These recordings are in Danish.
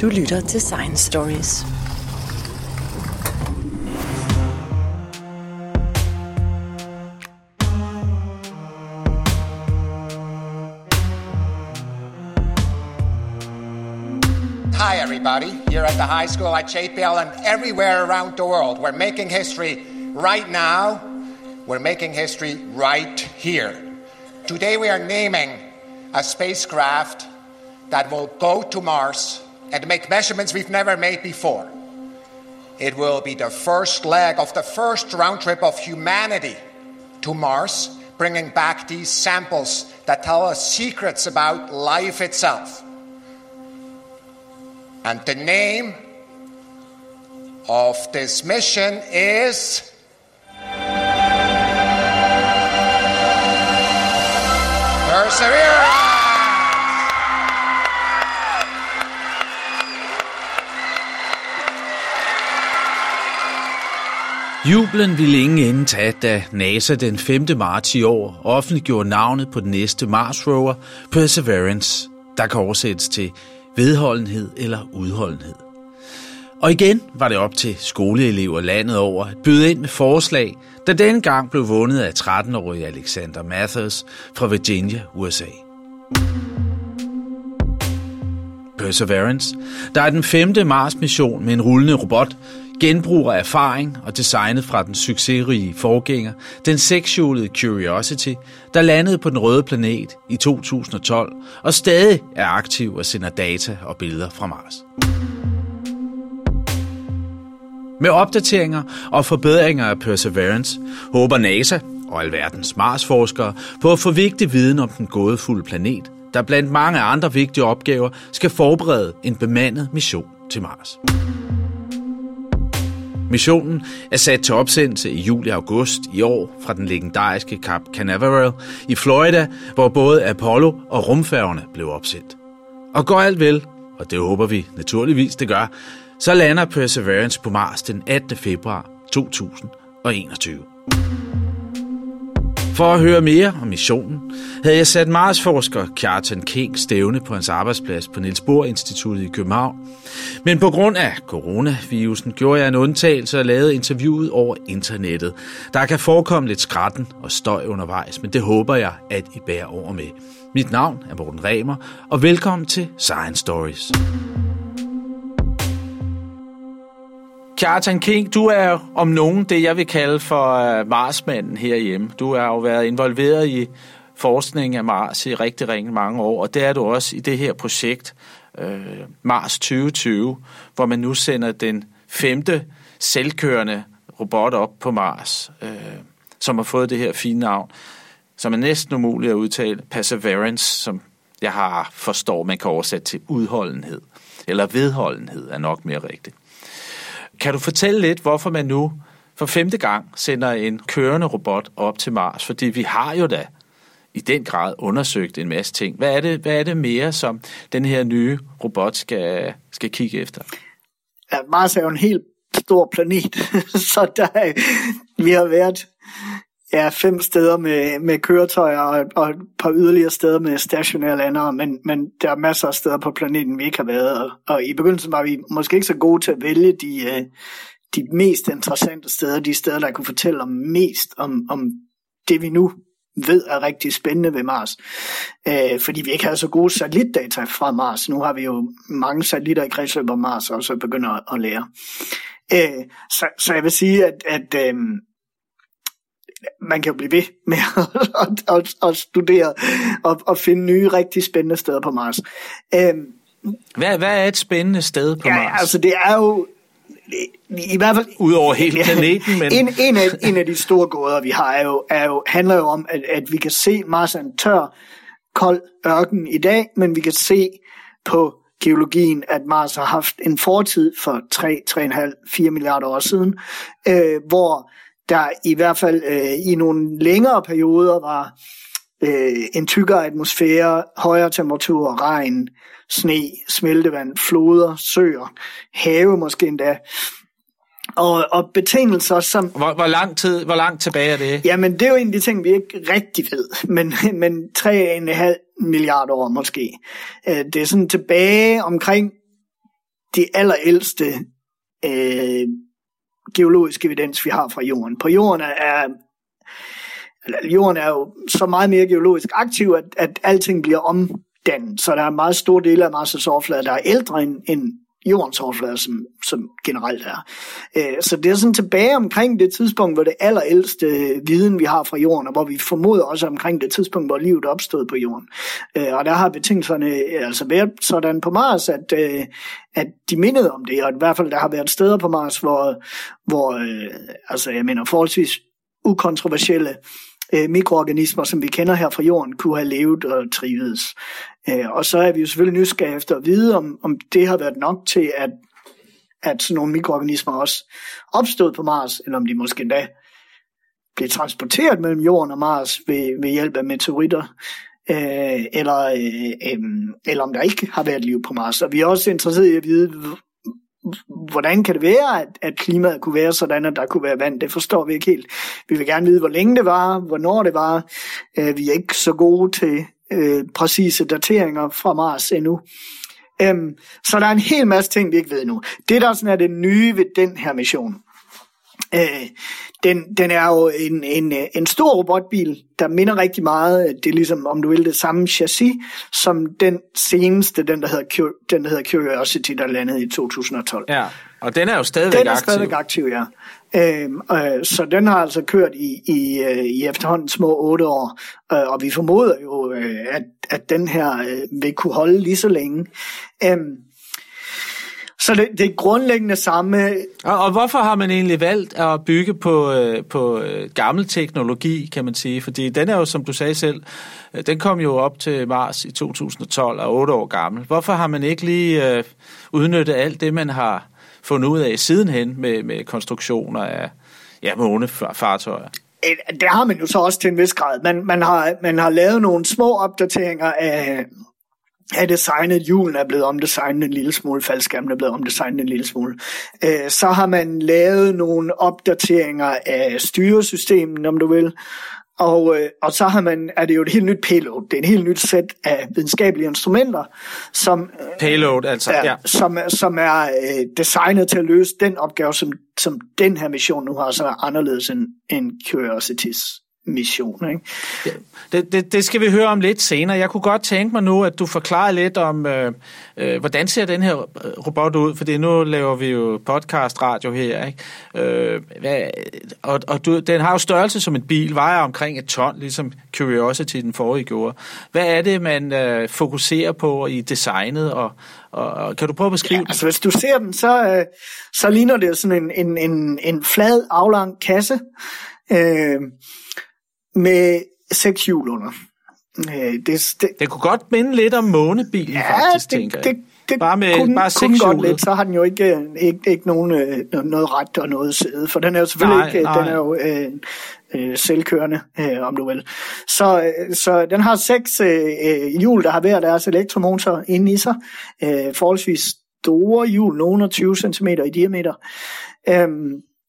Du lytter til Science Stories. Hi, everybody. Here at the high school at Chapel and everywhere around the world. We're making history right now. We're making history right here. Today, we are naming a spacecraft that will go to Mars and make measurements we've never made before. It will be the first leg of the first round trip of humanity to Mars, bringing back these samples that tell us secrets about life itself. And the name of this mission is Perseverance! Jublen ville ingen ende tage, da NASA den 5. marts i år offentliggjorde navnet på den næste Mars rover, Perseverance, der kan oversættes til vedholdenhed eller udholdenhed. Og igen var det op til skoleelever landet over at byde ind med forslag, der denne gang blev vundet af 13-årige Alexander Mathers fra Virginia, USA. Perseverance, der er den femte Mars-mission med en rullende robot, genbruger erfaring og designet fra den succesrige forgænger, den sekshjulede Curiosity, der landede på den røde planet i 2012 og stadig er aktiv og sender data og billeder fra Mars. Med opdateringer og forbedringer af Perseverance håber NASA og alverdens Mars-forskere på at få vigtig viden om den gådefulde planet, der blandt mange andre vigtige opgaver skal forberede en bemandet mission til Mars. Missionen er sat til opsendelse i juli-august i år fra den legendariske Cap Canaveral i Florida, hvor både Apollo og rumfærgerne blev opsendt. Og går alt vel, og det håber vi naturligvis det gør, så lander Perseverance på Mars den 18. februar 2021. For at høre mere om missionen, havde jeg sat Mars-forsker Kjartan King stævne på hans arbejdsplads på Niels Bohr Instituttet i København. Men på grund af coronavirusen gjorde jeg en undtagelse og lavede interviewet over internettet. Der kan forekomme lidt skratten og støj undervejs, men det håber jeg, at I bærer over med. Mit navn er Morten Remer, og velkommen til Science Stories. Kjartan King, du er om nogen det, jeg vil kalde for øh, Marsmanden herhjemme. Du har jo været involveret i forskning af Mars i rigtig, rigtig mange år, og det er du også i det her projekt øh, Mars 2020, hvor man nu sender den femte selvkørende robot op på Mars, øh, som har fået det her fine navn, som er næsten umuligt at udtale, Perseverance, som jeg har forstår, man kan oversætte til udholdenhed, eller vedholdenhed er nok mere rigtigt. Kan du fortælle lidt, hvorfor man nu for femte gang sender en kørende robot op til Mars? Fordi vi har jo da i den grad undersøgt en masse ting. Hvad er det, hvad er det mere, som den her nye robot skal, skal kigge efter? Ja, Mars er jo en helt stor planet, så der, vi har været ja, fem steder med, med køretøjer og, og et par yderligere steder med stationære landere, men, men der er masser af steder på planeten, vi ikke har været. Og, og i begyndelsen var vi måske ikke så gode til at vælge de, øh, de mest interessante steder, de steder, der kunne fortælle om mest om, om det, vi nu ved er rigtig spændende ved Mars. Øh, fordi vi ikke havde så gode satellitdata fra Mars. Nu har vi jo mange satellitter i kredsløb om Mars, og så begynder at, at lære. Øh, så, så jeg vil sige, at, at øh, man kan jo blive ved med at, at, at studere og, og finde nye, rigtig spændende steder på Mars. Øhm, hvad, hvad er et spændende sted på ja, Mars? altså det er jo i hvert fald Udover hele planeten, men... En, en, af, en af de store gåder, vi har, er jo, er jo, handler jo om, at, at vi kan se Mars er en tør, kold ørken i dag, men vi kan se på geologien, at Mars har haft en fortid for 3, 3,5, 4 milliarder år siden, øh, hvor der i hvert fald øh, i nogle længere perioder var øh, en tykkere atmosfære, højere temperatur, regn, sne, smeltevand, floder, søer, have måske endda. Og, og betingelser som... Hvor, hvor, lang tid, hvor langt tilbage er det? Jamen, det er jo en af de ting, vi ikke rigtig ved. Men, men 3,5 milliarder år måske. Øh, det er sådan tilbage omkring de allerældste øh, geologisk evidens, vi har fra jorden. På jorden er, jorden er jo så meget mere geologisk aktiv, at, at alting bliver omdannet. Så der er meget store dele af Mars' overflade, der er ældre end, end jordens overflade, som, som generelt er. Øh, så det er sådan tilbage omkring det tidspunkt, hvor det allerældste øh, viden, vi har fra jorden, og hvor vi formoder også omkring det tidspunkt, hvor livet opstod på jorden. Øh, og der har betingelserne altså været sådan på Mars, at, at de mindede om det, og i hvert fald der har været steder på Mars, hvor, hvor altså jeg mener forholdsvis ukontroversielle øh, mikroorganismer, som vi kender her fra jorden, kunne have levet og trivedes. Øh, og så er vi jo selvfølgelig nysgerrige efter at vide, om, om det har været nok til, at, at sådan nogle mikroorganismer også opstod på Mars, eller om de måske endda blev transporteret mellem jorden og Mars ved, ved hjælp af meteoritter, øh, eller, øh, øh, eller om der ikke har været liv på Mars. Og vi er også interesserede i at vide, hvordan kan det være, at, at klimaet kunne være sådan, at der kunne være vand? Det forstår vi ikke helt. Vi vil gerne vide, hvor længe det var, hvornår det var. Øh, vi er ikke så gode til øh, præcise dateringer fra Mars endnu. Øhm, så der er en hel masse ting, vi ikke ved nu. Det, der sådan er det nye ved den her mission, øh, den, den er jo en, en, en stor robotbil, der minder rigtig meget, det er ligesom, om du vil, det samme chassis, som den seneste, den der hedder, den, der hedder Curiosity, der landede i 2012. Ja, og den er jo stadigvæk aktiv. Den er aktiv. stadigvæk aktiv, ja. Øh, øh, så den har altså kørt i, i, øh, i efterhånden små otte år, øh, og vi formoder jo, øh, at, at den her øh, vil kunne holde lige så længe. Øh, så det, det er grundlæggende samme. Og, og hvorfor har man egentlig valgt at bygge på, øh, på øh, gammel teknologi, kan man sige? Fordi den er jo, som du sagde selv, øh, den kom jo op til Mars i 2012 og er otte år gammel. Hvorfor har man ikke lige øh, udnyttet alt det, man har fundet ud af sidenhen med, med konstruktioner af ja, månefartøjer? Øh, Det har man jo så også til en vis grad. Man, man, har, man har lavet nogle små opdateringer af af designet, julen er blevet omdesignet en lille smule, faldskærmen er blevet omdesignet en lille smule. Øh, så har man lavet nogle opdateringer af styresystemet, om du vil, og, øh, og så har man, er det jo et helt nyt payload. Det er et helt nyt sæt af videnskabelige instrumenter, som, øh, payload, altså, ja, ja. Som, som er øh, designet til at løse den opgave, som, som den her mission nu har, så er anderledes end, end Curiosity's mission. Ikke? Ja, det, det, det skal vi høre om lidt senere. Jeg kunne godt tænke mig nu, at du forklarer lidt om, øh, øh, hvordan ser den her robot ud? Fordi nu laver vi jo podcast-radio her. Ikke? Øh, hvad, og og du, den har jo størrelse som en bil, vejer omkring et ton, ligesom Curiosity den forrige gjorde. Hvad er det, man øh, fokuserer på i designet, og, og, kan du prøve at beskrive ja, altså, hvis du ser den, så, øh, så ligner det sådan en, en, en, en flad, aflang kasse, øh, med seks hjul under. Øh, det, det, det kunne godt minde lidt om månebilen, ja, faktisk, det, tænker det, det bare med kunne, bare kunne godt lidt, så har den jo ikke, ikke, ikke nogen, øh, noget ret og noget sæde, for den er jo selvfølgelig nej, ikke, nej. den er jo øh, øh, selvkørende, øh, om du vil. Så, øh, så den har seks øh, hjul, der har hver deres elektromotor inde i sig, øh, forholdsvis store hjul, nogle 20 cm i diameter. Øh,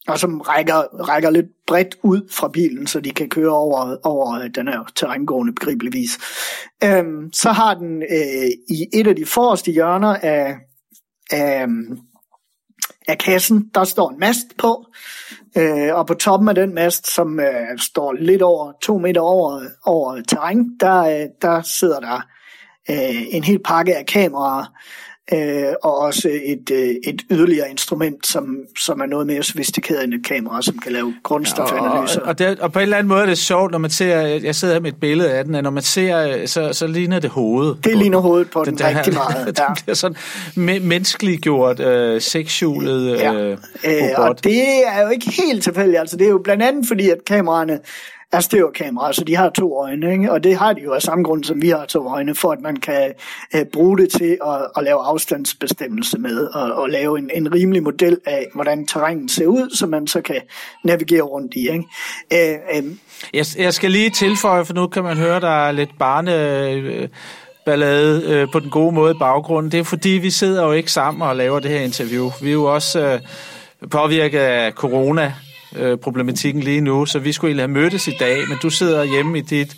og som rækker, rækker lidt bredt ud fra bilen, så de kan køre over, over den her terrængående begribeligvis. Øhm, så har den øh, i et af de forreste hjørner af, af, af kassen, der står en mast på, øh, og på toppen af den mast, som øh, står lidt over to meter over, over terræn, der, øh, der sidder der øh, en hel pakke af kameraer, øh, og også et, øh, et yderligere instrument, som, som er noget mere sofistikeret end et kamera, som kan lave grundstofanalyser. Ja, og, og, det, og på en eller anden måde er det sjovt, når man ser, jeg sidder her med et billede af den, at når man ser, så, så ligner det hovedet. Det ligner hovedet på den, den rigtig her, meget. Ja. det bliver sådan menneskeliggjort, øh, sekshjulet ja. øh, robot. Og det er jo ikke helt tilfældigt, altså det er jo blandt andet fordi, at kameraerne er stereokameraer, så de har to øjne, ikke? og det har de jo af samme grund, som vi har to øjne, for at man kan øh, bruge det til at, at lave afstandsbestemmelse med, og, og lave en, en rimelig model af, hvordan terrænet ser ud, så man så kan navigere rundt i. Ikke? Øh, øh. jeg, jeg skal lige tilføje, for nu kan man høre, der er lidt barne... Øh, ballade øh, på den gode måde i baggrunden. Det er fordi, vi sidder jo ikke sammen og laver det her interview. Vi er jo også øh, påvirket af corona øh, problematikken lige nu, så vi skulle egentlig have mødtes i dag, men du sidder hjemme i dit,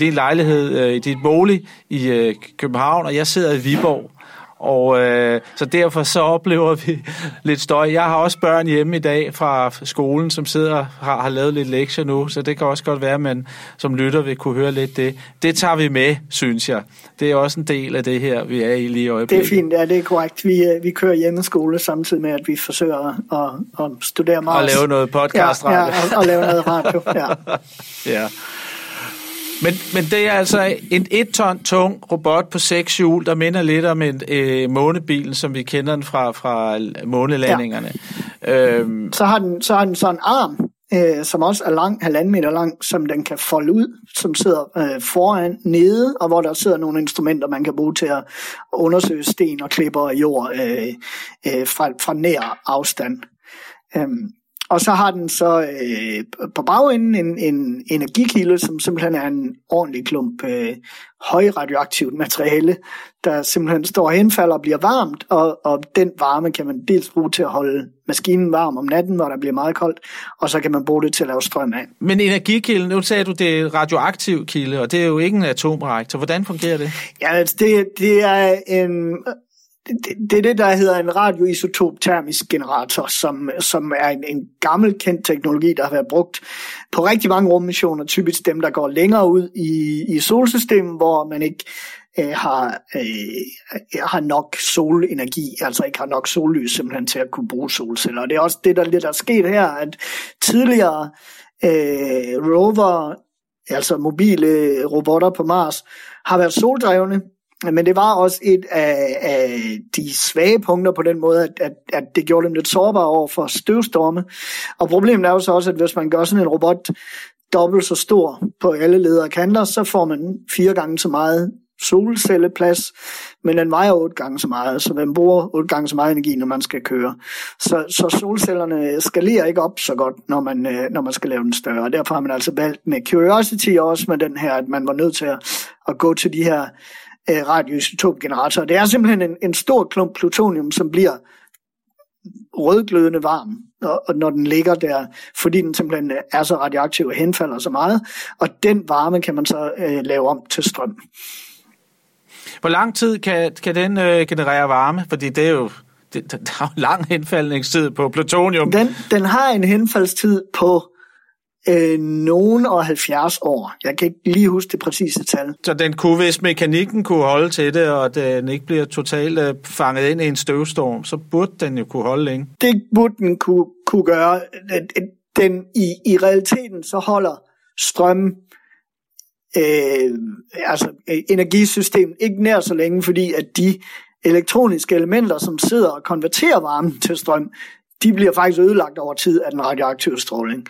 din lejlighed, øh, i dit bolig i øh, København, og jeg sidder i Viborg. Og øh, så derfor så oplever vi lidt støj. Jeg har også børn hjemme i dag fra skolen, som sidder har, har lavet lidt lektier nu, så det kan også godt være, at man som lytter vil kunne høre lidt det. Det tager vi med, synes jeg. Det er også en del af det her, vi er i lige i øjeblikket. Det er fint, ja, det er korrekt. Vi, øh, vi kører hjemmeskole samtidig med, at vi forsøger at, at studere meget. Og lave noget podcast Ja, ja og, og lave noget radio, ja. ja. Men, men det er altså en et ton tung robot på seks hjul, der minder lidt om en øh, månebil, som vi kender den fra, fra månelandingerne. Ja. Øhm. Så, har den, så har den sådan en arm, øh, som også er lang, halvanden meter lang, som den kan folde ud, som sidder øh, foran, nede, og hvor der sidder nogle instrumenter, man kan bruge til at undersøge sten og klipper og jord øh, øh, fra, fra nær afstand. Øhm, og så har den så øh, på bagenden en, en energikilde, som simpelthen er en ordentlig klump øh, højradioaktivt materiale, der simpelthen står og henfalder og bliver varmt, og, og den varme kan man dels bruge til at holde maskinen varm om natten, hvor der bliver meget koldt, og så kan man bruge det til at lave strøm af. Men energikilden, nu sagde du, det er radioaktiv kilde, og det er jo ikke en atomreaktor. Hvordan fungerer det? Ja, altså det, det er en det, det er det, der hedder en radioisotop termisk generator, som, som er en, en gammel kendt teknologi, der har været brugt på rigtig mange rummissioner, typisk dem, der går længere ud i, i solsystemet, hvor man ikke øh, har, øh, har nok solenergi, altså ikke har nok sollys simpelthen til at kunne bruge solceller. Og det er også det, der lidt er sket her, at tidligere øh, rover, altså mobile øh, robotter på Mars, har været soldrevne, men det var også et af, af de svage punkter på den måde, at, at, at det gjorde dem lidt sårbare over for støvstorme. Og problemet er jo så også, at hvis man gør sådan en robot dobbelt så stor på alle ledere kanter, så får man fire gange så meget solcelleplads, men den vejer otte gange så meget, så man bruger otte gange så meget energi, når man skal køre. Så, så solcellerne skalerer ikke op så godt, når man, øh, når man skal lave den større. Og derfor har man altså valgt med Curiosity også med den her, at man var nødt til at, at gå til de her øh, radioisotopgenerator. Det er simpelthen en, en stor klump plutonium, som bliver rødglødende varm, og, og når den ligger der, fordi den simpelthen er så radioaktiv og henfalder så meget, og den varme kan man så øh, lave om til strøm. Hvor lang tid kan, kan den øh, generere varme? Fordi det er jo det, der er jo lang henfaldningstid på plutonium. Den, den har en henfaldstid på øh, nogen og 70 år. Jeg kan ikke lige huske det præcise tal. Så den kunne, hvis mekanikken kunne holde til det, og den ikke bliver totalt øh, fanget ind i en støvstorm, så burde den jo kunne holde længe. Det burde den kunne, kunne gøre. Den i, i realiteten så holder strøm øh, altså energisystem ikke nær så længe, fordi at de elektroniske elementer, som sidder og konverterer varmen til strøm, de bliver faktisk ødelagt over tid af den radioaktive stråling.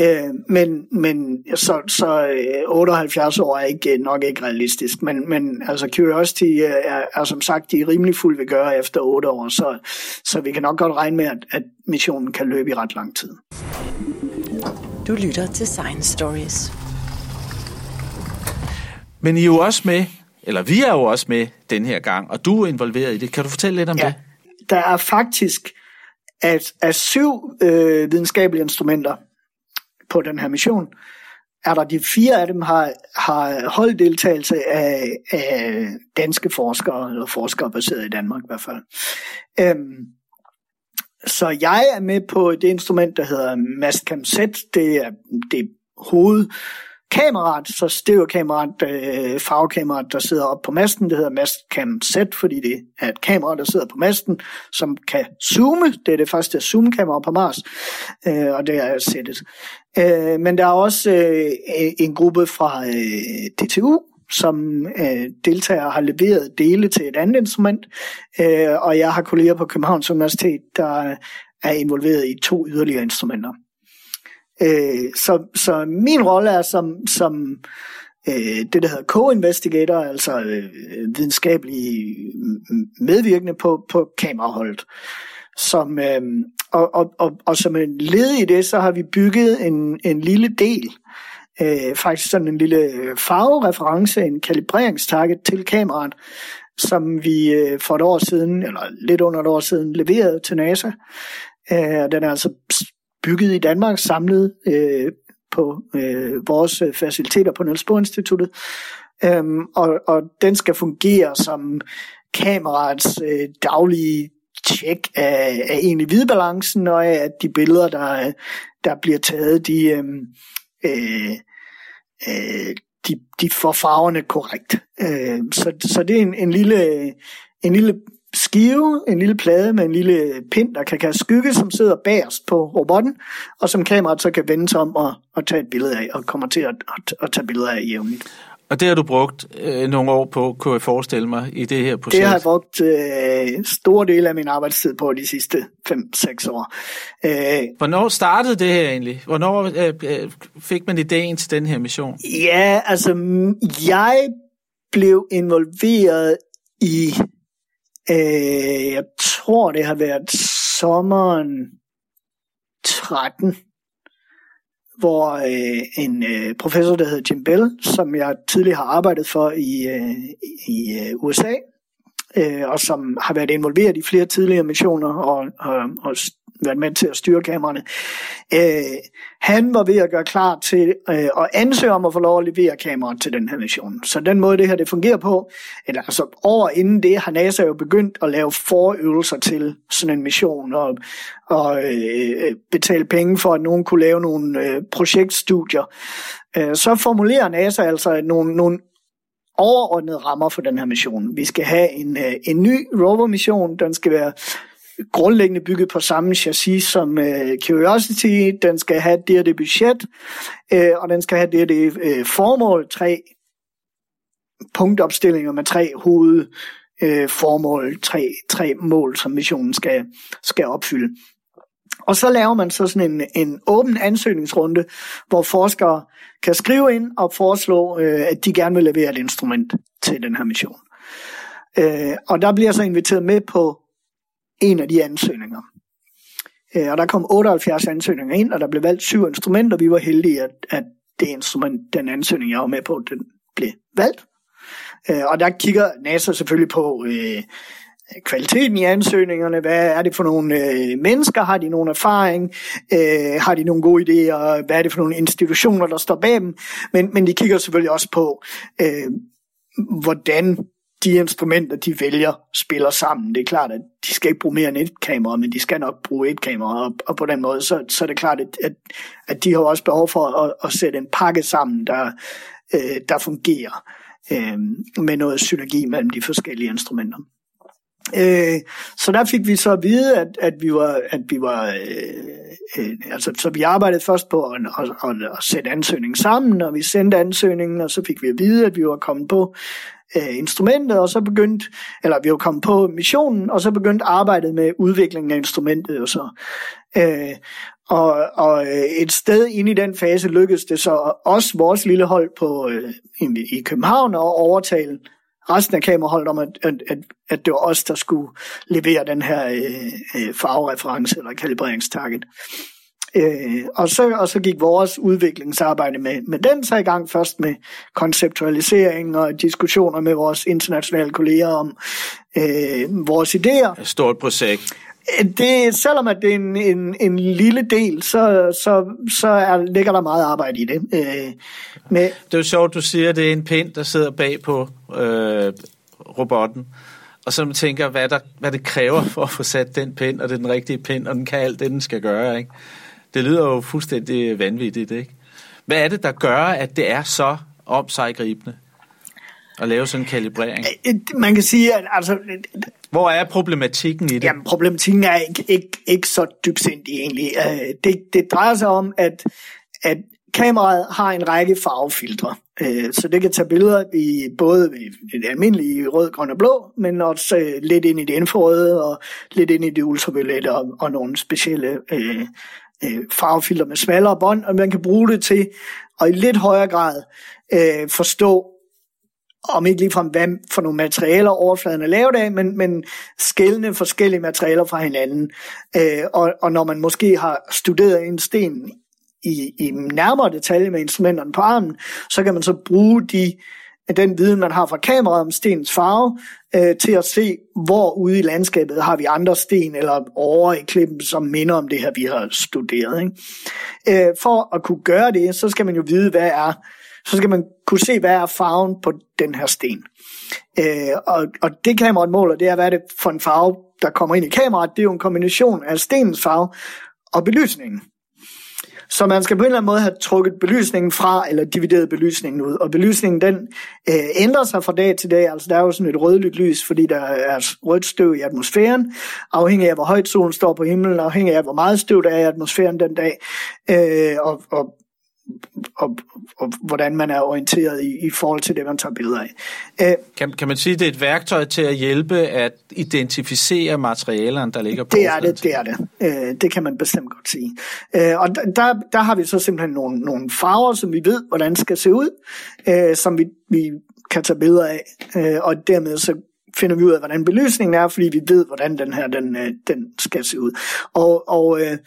Øh, men men så, så 78 øh, år er ikke, nok ikke realistisk, men, men altså Curiosity øh, er, er som sagt de er rimelig fuld ved gøre efter 8 år, så, så vi kan nok godt regne med, at, at missionen kan løbe i ret lang tid. Du lytter til Science Stories. Men I er jo også med, eller vi er jo også med den her gang, og du er involveret i det. Kan du fortælle lidt om ja, det? Der er faktisk at af syv øh, videnskabelige instrumenter på den her mission, er der de fire af dem har, har holddeltagelse af, af danske forskere, eller forskere baseret i Danmark i hvert fald. Øhm, så jeg er med på det instrument, der hedder Mastcam Z. Det er det hoved kameraet, så stereokameraet, øh, farvekameraet, der sidder op på masten, det hedder Mastcam Z, fordi det er et kamera, der sidder på masten, som kan zoome. Det er det første zoomkamera på Mars, øh, og det er sættet. Øh, men der er også øh, en gruppe fra øh, DTU, som øh, deltager har leveret dele til et andet instrument, øh, og jeg har kolleger på Københavns Universitet, der er involveret i to yderligere instrumenter. Øh, så, så min rolle er som, som øh, det, der hedder co-investigator, altså øh, videnskabelig medvirkende på, på kameraholdet. Som, øh, og, og, og, og som en led i det, så har vi bygget en, en lille del, øh, faktisk sådan en lille øh, farvereference, en kalibreringstarget til kameraet, som vi øh, for et år siden, eller lidt under et år siden, leverede til NASA. Øh, den er altså bygget i Danmark, samlet øh, på øh, vores øh, faciliteter på Niels Bohr Instituttet. Øhm, og, og den skal fungere som kameraets øh, daglige tjek af, af egentlig hvidbalancen, og af at de billeder, der, der bliver taget, de, øhm, øh, øh, de, de får farverne korrekt. Øh, så, så det er en, en, lille, en lille skive, en lille plade med en lille pind, der kan kaste skygge, som sidder bagerst på robotten, og som kameraet så kan vende sig om og, og tage et billede af, og kommer til at, at, at tage billeder af jævnligt. Og det har du brugt øh, nogle år på, kunne jeg forestille mig, i det her projekt? Det har jeg brugt øh, store dele af min arbejdstid på de sidste 5-6 år. Øh, Hvornår startede det her egentlig? Hvornår øh, øh, fik man ideen til den her mission? Ja, altså, jeg blev involveret i, øh, jeg tror det har været sommeren 13, hvor øh, en øh, professor, der hedder Jim Bell, som jeg tidligere har arbejdet for i, øh, i øh, USA, øh, og som har været involveret i flere tidligere missioner og, og, og været med til at styre kameraerne. Øh, han var ved at gøre klar til øh, at ansøge om at få lov at levere kameraet til den her mission. Så den måde, det her det fungerer på, eller altså over inden det, har NASA jo begyndt at lave forøvelser til sådan en mission, og, og øh, betale penge for, at nogen kunne lave nogle øh, projektstudier. Øh, så formulerer NASA altså nogle, nogle overordnede rammer for den her mission. Vi skal have en, øh, en ny rover-mission, den skal være grundlæggende bygget på samme chassis som øh, Curiosity. Den skal have det og det budget, øh, og den skal have det og det øh, formål. Tre punktopstillinger med tre hoved øh, formål, tre, tre mål, som missionen skal, skal opfylde. Og så laver man så sådan en, en åben ansøgningsrunde, hvor forskere kan skrive ind og foreslå, øh, at de gerne vil levere et instrument til den her mission. Øh, og der bliver så inviteret med på en af de ansøgninger. Øh, og der kom 78 ansøgninger ind, og der blev valgt syv instrumenter. Vi var heldige, at, at det instrument, den ansøgning, jeg var med på, den blev valgt. Øh, og der kigger NASA selvfølgelig på øh, kvaliteten i ansøgningerne. Hvad er det for nogle øh, mennesker? Har de nogen erfaring? Øh, har de nogle gode idéer? Hvad er det for nogle institutioner, der står bag dem? Men, men de kigger selvfølgelig også på, øh, hvordan de instrumenter, de vælger, spiller sammen. Det er klart, at de skal ikke bruge mere end et kamera, men de skal nok bruge et kamera, og, og på den måde, så, så er det klart, at, at, at de har også behov for at, at sætte en pakke sammen, der, øh, der fungerer øh, med noget synergi mellem de forskellige instrumenter. Øh, så der fik vi så at vide, at, at vi var, at vi var øh, øh, altså, så vi arbejdede først på at, at, at, at sætte ansøgningen sammen, og vi sendte ansøgningen, og så fik vi at vide, at vi var kommet på øh, instrumentet, og så begyndte, eller vi var kommet på missionen, og så begyndte arbejdet med udviklingen af instrumentet og så. Øh, og, og øh, et sted inde i den fase lykkedes det så også vores lille hold på øh, i København at overtale resten af kameraholdet om, at, at, at, at det var os, der skulle levere den her øh, øh, farvereference eller kalibreringstarget. Øh, og, så, og så gik vores udviklingsarbejde med, med den så i gang først med konceptualisering og diskussioner med vores internationale kolleger om øh, vores idéer. Et stort projekt. Det, selvom at det er en, en, en lille del, så, så, så er, ligger der meget arbejde i det. Øh, med, det er jo sjovt, du siger, at det er en pind, der sidder bag på øh, robotten. Og så man tænker, hvad, der, hvad det kræver for at få sat den pind, og det er den rigtige pind, og den kan alt det, den skal gøre. Ikke? Det lyder jo fuldstændig vanvittigt, ikke? Hvad er det, der gør, at det er så omsejgribende at lave sådan en kalibrering? Øh, øh, man kan sige, at altså... Hvor er problematikken i det? Jamen, problematikken er ikke, ikke, ikke så dybsindig egentlig. Øh, det, det drejer sig om, at, at kameraet har en række farvefiltre. Øh, så det kan tage billeder i både i det almindelige rød, grøn og blå, men også øh, lidt ind i det infrarøde og lidt ind i det ultraviolette og, og nogle specielle øh, øh, farvefilter med smallere bånd, og man kan bruge det til at i lidt højere grad øh, forstå, om ikke ligefrem hvad for nogle materialer overfladen er lavet af, men, men skældende forskellige materialer fra hinanden. Øh, og, og når man måske har studeret en sten i, i nærmere detalje med instrumenterne på armen, så kan man så bruge de den viden, man har fra kameraet om stenens farve, øh, til at se, hvor ude i landskabet har vi andre sten eller over i klippen, som minder om det her, vi har studeret. Ikke? Øh, for at kunne gøre det, så skal man jo vide, hvad er så skal man kunne se, hvad er farven på den her sten. Øh, og, og det kameraet måler, det er, hvad er det for en farve, der kommer ind i kameraet. Det er jo en kombination af stenens farve og belysningen. Så man skal på en eller anden måde have trukket belysningen fra, eller divideret belysningen ud. Og belysningen, den øh, ændrer sig fra dag til dag. Altså der er jo sådan et rødligt lys, fordi der er rødt støv i atmosfæren, afhængig af, hvor højt solen står på himlen, afhængig af, hvor meget støv der er i atmosfæren den dag. Øh, og, og og, og hvordan man er orienteret i, i forhold til det, man tager billeder af. Æh, kan, kan man sige, at det er et værktøj til at hjælpe at identificere materialerne, der ligger på Det er det, det er det. Æh, det kan man bestemt godt sige. Æh, og der, der har vi så simpelthen nogle, nogle farver, som vi ved, hvordan skal se ud, øh, som vi, vi kan tage billeder af, øh, og dermed så finder vi ud af, hvordan belysningen er, fordi vi ved, hvordan den her den, øh, den skal se ud. Og, og øh,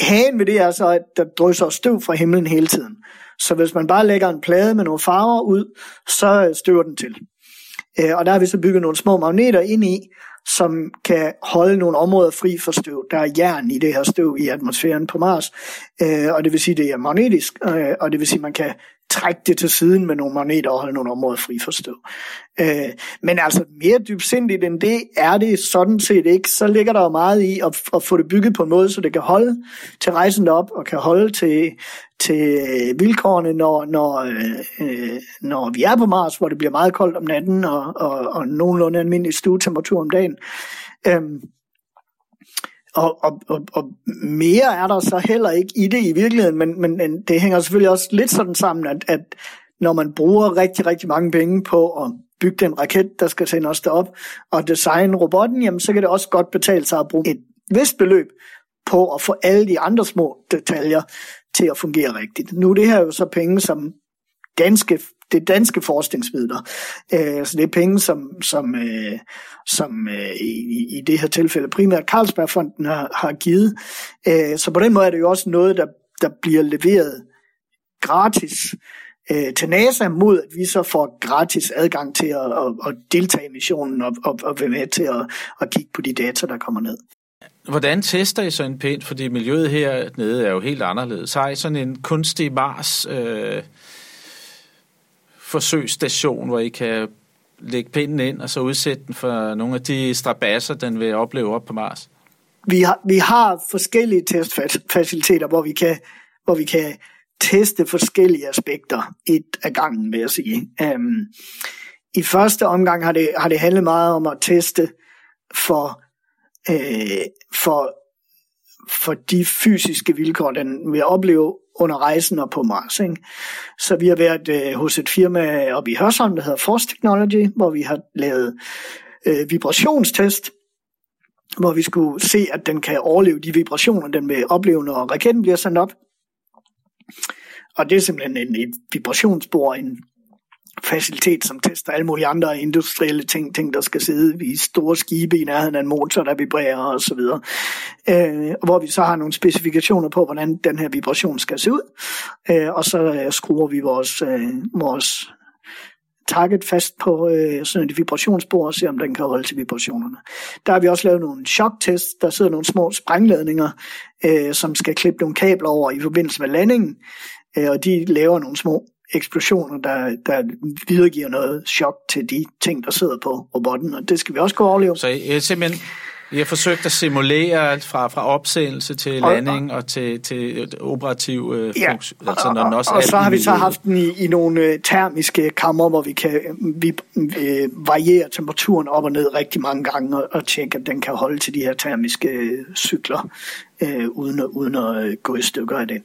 Hagen ved det er så, at der drysser støv fra himlen hele tiden. Så hvis man bare lægger en plade med nogle farver ud, så støver den til. Øh, og der har vi så bygget nogle små magneter ind i, som kan holde nogle områder fri for støv. Der er jern i det her støv i atmosfæren på Mars, øh, og det vil sige, at det er magnetisk, øh, og det vil sige, at man kan trække det til siden med nogle magneter og holde nogle områder fri for støv. Øh, men altså mere dybsindigt end det er det sådan set ikke. Så ligger der jo meget i at, at få det bygget på en måde, så det kan holde til rejsen op og kan holde til, til vilkårene, når, når, øh, når vi er på Mars, hvor det bliver meget koldt om natten og, og, og nogenlunde almindelig stuetemperatur om dagen. Øh, og, og, og, og mere er der så heller ikke i det i virkeligheden, men, men det hænger selvfølgelig også lidt sådan sammen, at, at når man bruger rigtig, rigtig mange penge på at bygge den raket, der skal sende os derop, og designe robotten, jamen så kan det også godt betale sig at bruge et vist beløb på at få alle de andre små detaljer til at fungere rigtigt. Nu er det her jo så penge, som ganske det er danske forskningsmidler. Øh, så det er penge, som, som, øh, som øh, i, i det her tilfælde primært Carlsbergfonden har, har givet. Øh, så på den måde er det jo også noget, der, der bliver leveret gratis øh, til NASA, mod at vi så får gratis adgang til at, at, at deltage i missionen og, og, og være med til at, at kigge på de data, der kommer ned. Hvordan tester I så en pind? Fordi miljøet hernede er jo helt anderledes. Har I sådan en kunstig Mars øh, forsøgsstation, hvor I kan lægge pinden ind og så udsætte den for nogle af de strabasser, den vil opleve op på Mars? Vi har, vi har forskellige testfaciliteter, hvor vi kan, hvor vi kan teste forskellige aspekter et af gangen, vil jeg sige. Um, I første omgang har det, har det handlet meget om at teste for, øh, for, for de fysiske vilkår, den vil opleve under rejsen og på Mars. Ikke? Så vi har været øh, hos et firma oppe i Hørsholm, der hedder Force Technology, hvor vi har lavet øh, vibrationstest, hvor vi skulle se, at den kan overleve de vibrationer, den vil opleve, når raketten bliver sendt op. Og det er simpelthen en, et vibrationsspor, en facilitet, som tester alle mulige andre industrielle ting, ting der skal sidde i store skibe i nærheden af en motor, der vibrerer og så videre. Øh, hvor vi så har nogle specifikationer på, hvordan den her vibration skal se ud. Øh, og så øh, skruer vi vores, øh, vores target fast på øh, sådan et vibrationsbord og ser, om den kan holde til vibrationerne. Der har vi også lavet nogle choktests. Der sidder nogle små sprængladninger, øh, som skal klippe nogle kabler over i forbindelse med landingen, øh, og de laver nogle små eksplosioner, der, der videregiver noget chok til de ting, der sidder på robotten, og det skal vi også kunne overleve. Så jeg simpelthen jeg har forsøgt at simulere fra, fra opsendelse til landing og, og til, til operativ øh, ja, funktion. Altså, når den også og, og så har vi så haft den i, i nogle øh, termiske kammer, hvor vi kan vi, øh, variere temperaturen op og ned rigtig mange gange og, og tjekke, at den kan holde til de her termiske øh, cykler, øh, uden, uden at øh, gå i stykker af det.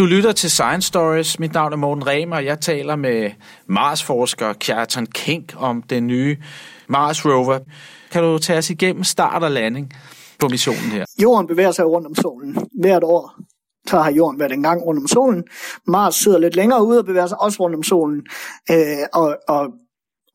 Du lytter til Science Stories. Mit navn er Morten Remer, og jeg taler med Mars-forsker Kjartan Kink om den nye Mars Rover. Kan du tage os igennem start og landing på missionen her? Jorden bevæger sig rundt om solen hvert år. Så har jorden været en gang rundt om solen. Mars sidder lidt længere ude og bevæger sig også rundt om solen. Øh, og, og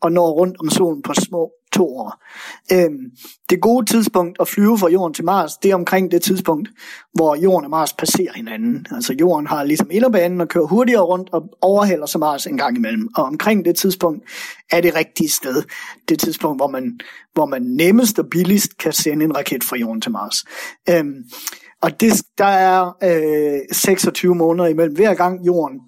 og når rundt om solen på små to år. Øhm, det gode tidspunkt at flyve fra jorden til Mars, det er omkring det tidspunkt, hvor jorden og Mars passerer hinanden. Altså jorden har ligesom inderbanen og kører hurtigere rundt og overhælder så Mars en gang imellem. Og omkring det tidspunkt er det rigtige sted. Det tidspunkt, hvor man, hvor man nemmest og billigst kan sende en raket fra jorden til Mars. Øhm, og det, der er øh, 26 måneder imellem hver gang jorden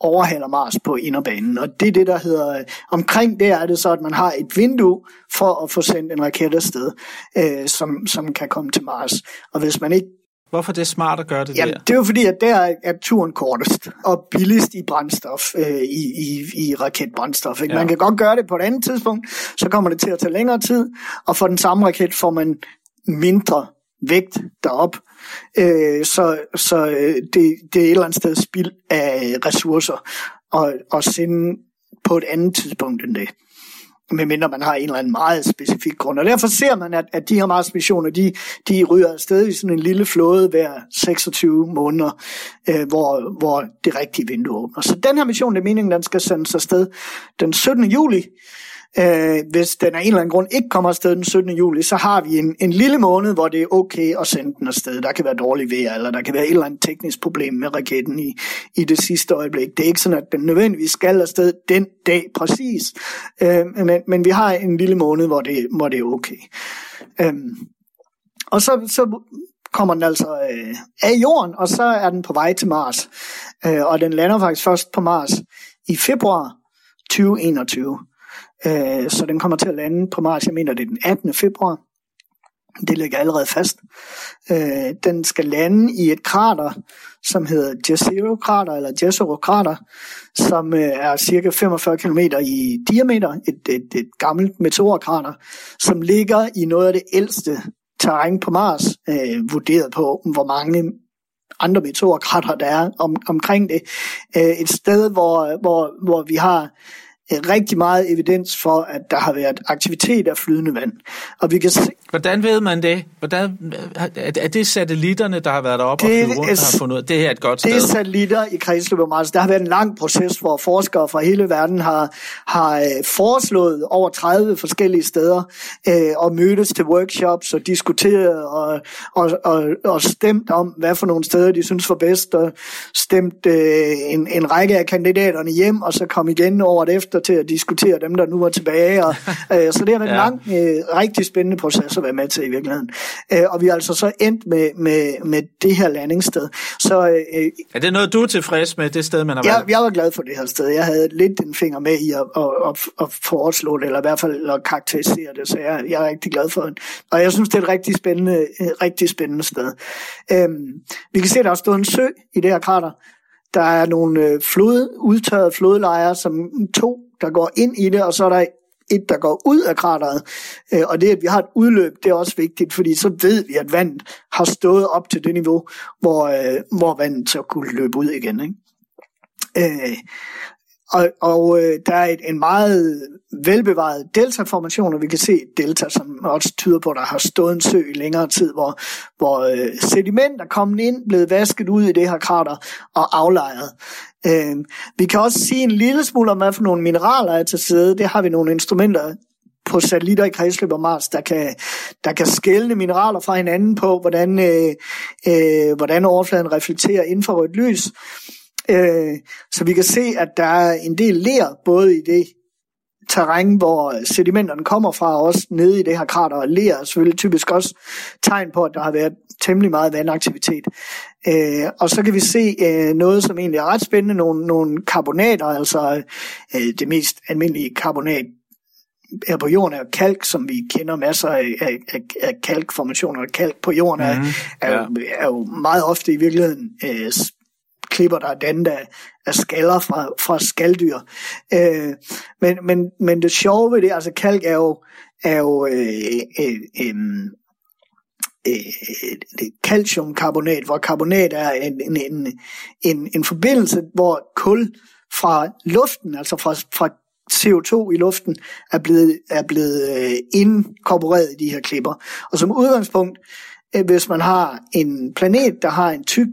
overhaler Mars på inderbanen. Og det er det, der hedder, omkring det er det så, at man har et vindue for at få sendt en raket afsted, øh, som, som kan komme til Mars. Og hvis man ikke Hvorfor det er smart at gøre det Jamen, der? det er jo fordi, at der er turen kortest og billigst i brændstof, øh, i, i, i raketbrændstof. Ikke? Ja. Man kan godt gøre det på et andet tidspunkt, så kommer det til at tage længere tid, og for den samme raket får man mindre vægt derop. Øh, så så øh, det, det er et eller andet sted spild af ressourcer at, at sende på et andet tidspunkt end det medmindre man har en eller anden meget specifik grund. Og derfor ser man, at, at de her Mars-missioner, de, de ryger afsted i sådan en lille flåde hver 26 måneder, øh, hvor, hvor det rigtige vindue åbner. Så den her mission, det er meningen, den skal sendes afsted den 17. juli Øh, hvis den af en eller anden grund ikke kommer afsted den 17. juli, så har vi en, en lille måned, hvor det er okay at sende den afsted. Der kan være dårlig vejr, eller der kan være et eller andet teknisk problem med raketten i, i det sidste øjeblik. Det er ikke sådan, at den nødvendigvis skal afsted den dag præcis, øh, men, men vi har en lille måned, hvor det, hvor det er okay. Øh, og så, så kommer den altså øh, af jorden, og så er den på vej til Mars. Øh, og den lander faktisk først på Mars i februar 2021. Øh, så den kommer til at lande på Mars, jeg mener det er den 18. februar. Det ligger allerede fast. Øh, den skal lande i et krater, som hedder Jezero-krater, eller Jezero-krater, som øh, er cirka 45 km i diameter, et, et, et gammelt meteorkrater, som ligger i noget af det ældste terræn på Mars, øh, vurderet på, hvor mange andre meteorkrater der er om, omkring det. Øh, et sted, hvor, hvor, hvor vi har rigtig meget evidens for, at der har været aktivitet af flydende vand. Og vi kan se, Hvordan ved man det? Hvordan, er det satellitterne, der har været deroppe Det og flyvet rundt, der har fundet ud det her er et godt Det er sted? satellitter i kredsløbet om Mars. Der har været en lang proces, hvor forskere fra hele verden har, har øh, foreslået over 30 forskellige steder øh, og mødtes til workshops og diskuteret og, og, og, og stemt om, hvad for nogle steder de synes var bedst, og stemt øh, en, en række af kandidaterne hjem, og så kom igen året efter til at diskutere dem, der nu var tilbage. Og, øh, så det har været ja. en lang, øh, rigtig spændende proces at være med til i virkeligheden. Øh, og vi er altså så endt med, med, med det her landingssted. Så øh, Er det noget, du er tilfreds med, det sted, man har jeg, valgt? jeg var glad for det her sted. Jeg havde lidt en finger med i at, at, at, at foreslå det, eller i hvert fald at karakterisere det, så jeg, jeg er rigtig glad for det. Og jeg synes, det er et rigtig spændende, et rigtig spændende sted. Øhm, vi kan se, at der er stået en sø i det her krater. Der er nogle øh, flod, udtørrede flodlejre, som to, der går ind i det, og så er der et, der går ud af krateret. Øh, og det, at vi har et udløb, det er også vigtigt, fordi så ved vi, at vandet har stået op til det niveau, hvor, øh, hvor vandet så kunne løbe ud igen. Ikke? Øh, og og øh, der er et, en meget velbevaret delta-formation, og vi kan se et delta, som også tyder på, at der har stået en sø i længere tid, hvor, hvor øh, sediment er kommet ind, blevet vasket ud i det her krater og aflejret. Øh, vi kan også sige en lille smule om, hvad for nogle mineraler er til stede. Det har vi nogle instrumenter på satellitter i kredsløb om Mars, der kan, der kan skælne mineraler fra hinanden på, hvordan, øh, øh, hvordan overfladen reflekterer infrarødt lys. Øh, så vi kan se, at der er en del ler, både i det terræn, hvor sedimenterne kommer fra, og også nede i det her krater, og ler er selvfølgelig typisk også tegn på, at der har været temmelig meget vandaktivitet. Øh, og så kan vi se øh, noget, som egentlig er ret spændende, nogle, nogle karbonater, altså øh, det mest almindelige karbonat her på jorden er kalk, som vi kender masser af, af, af, af kalkformationer. Kalk på jorden er, Mhm, er, jo, er jo meget ofte i virkeligheden øh, klipper, der den der af, skaller fra, fra skalddyr. Øh, men, men, men det sjove ved det, altså kalk er jo, er jo øh, øh, øh, øhm, øh, calciumkarbonat, hvor karbonat er en, en, en, en, en forbindelse, hvor kul fra luften, altså fra, fra CO2 i luften, er blevet, er blevet øh, inkorporeret i de her klipper. Og som udgangspunkt, øh, hvis man har en planet, der har en tyk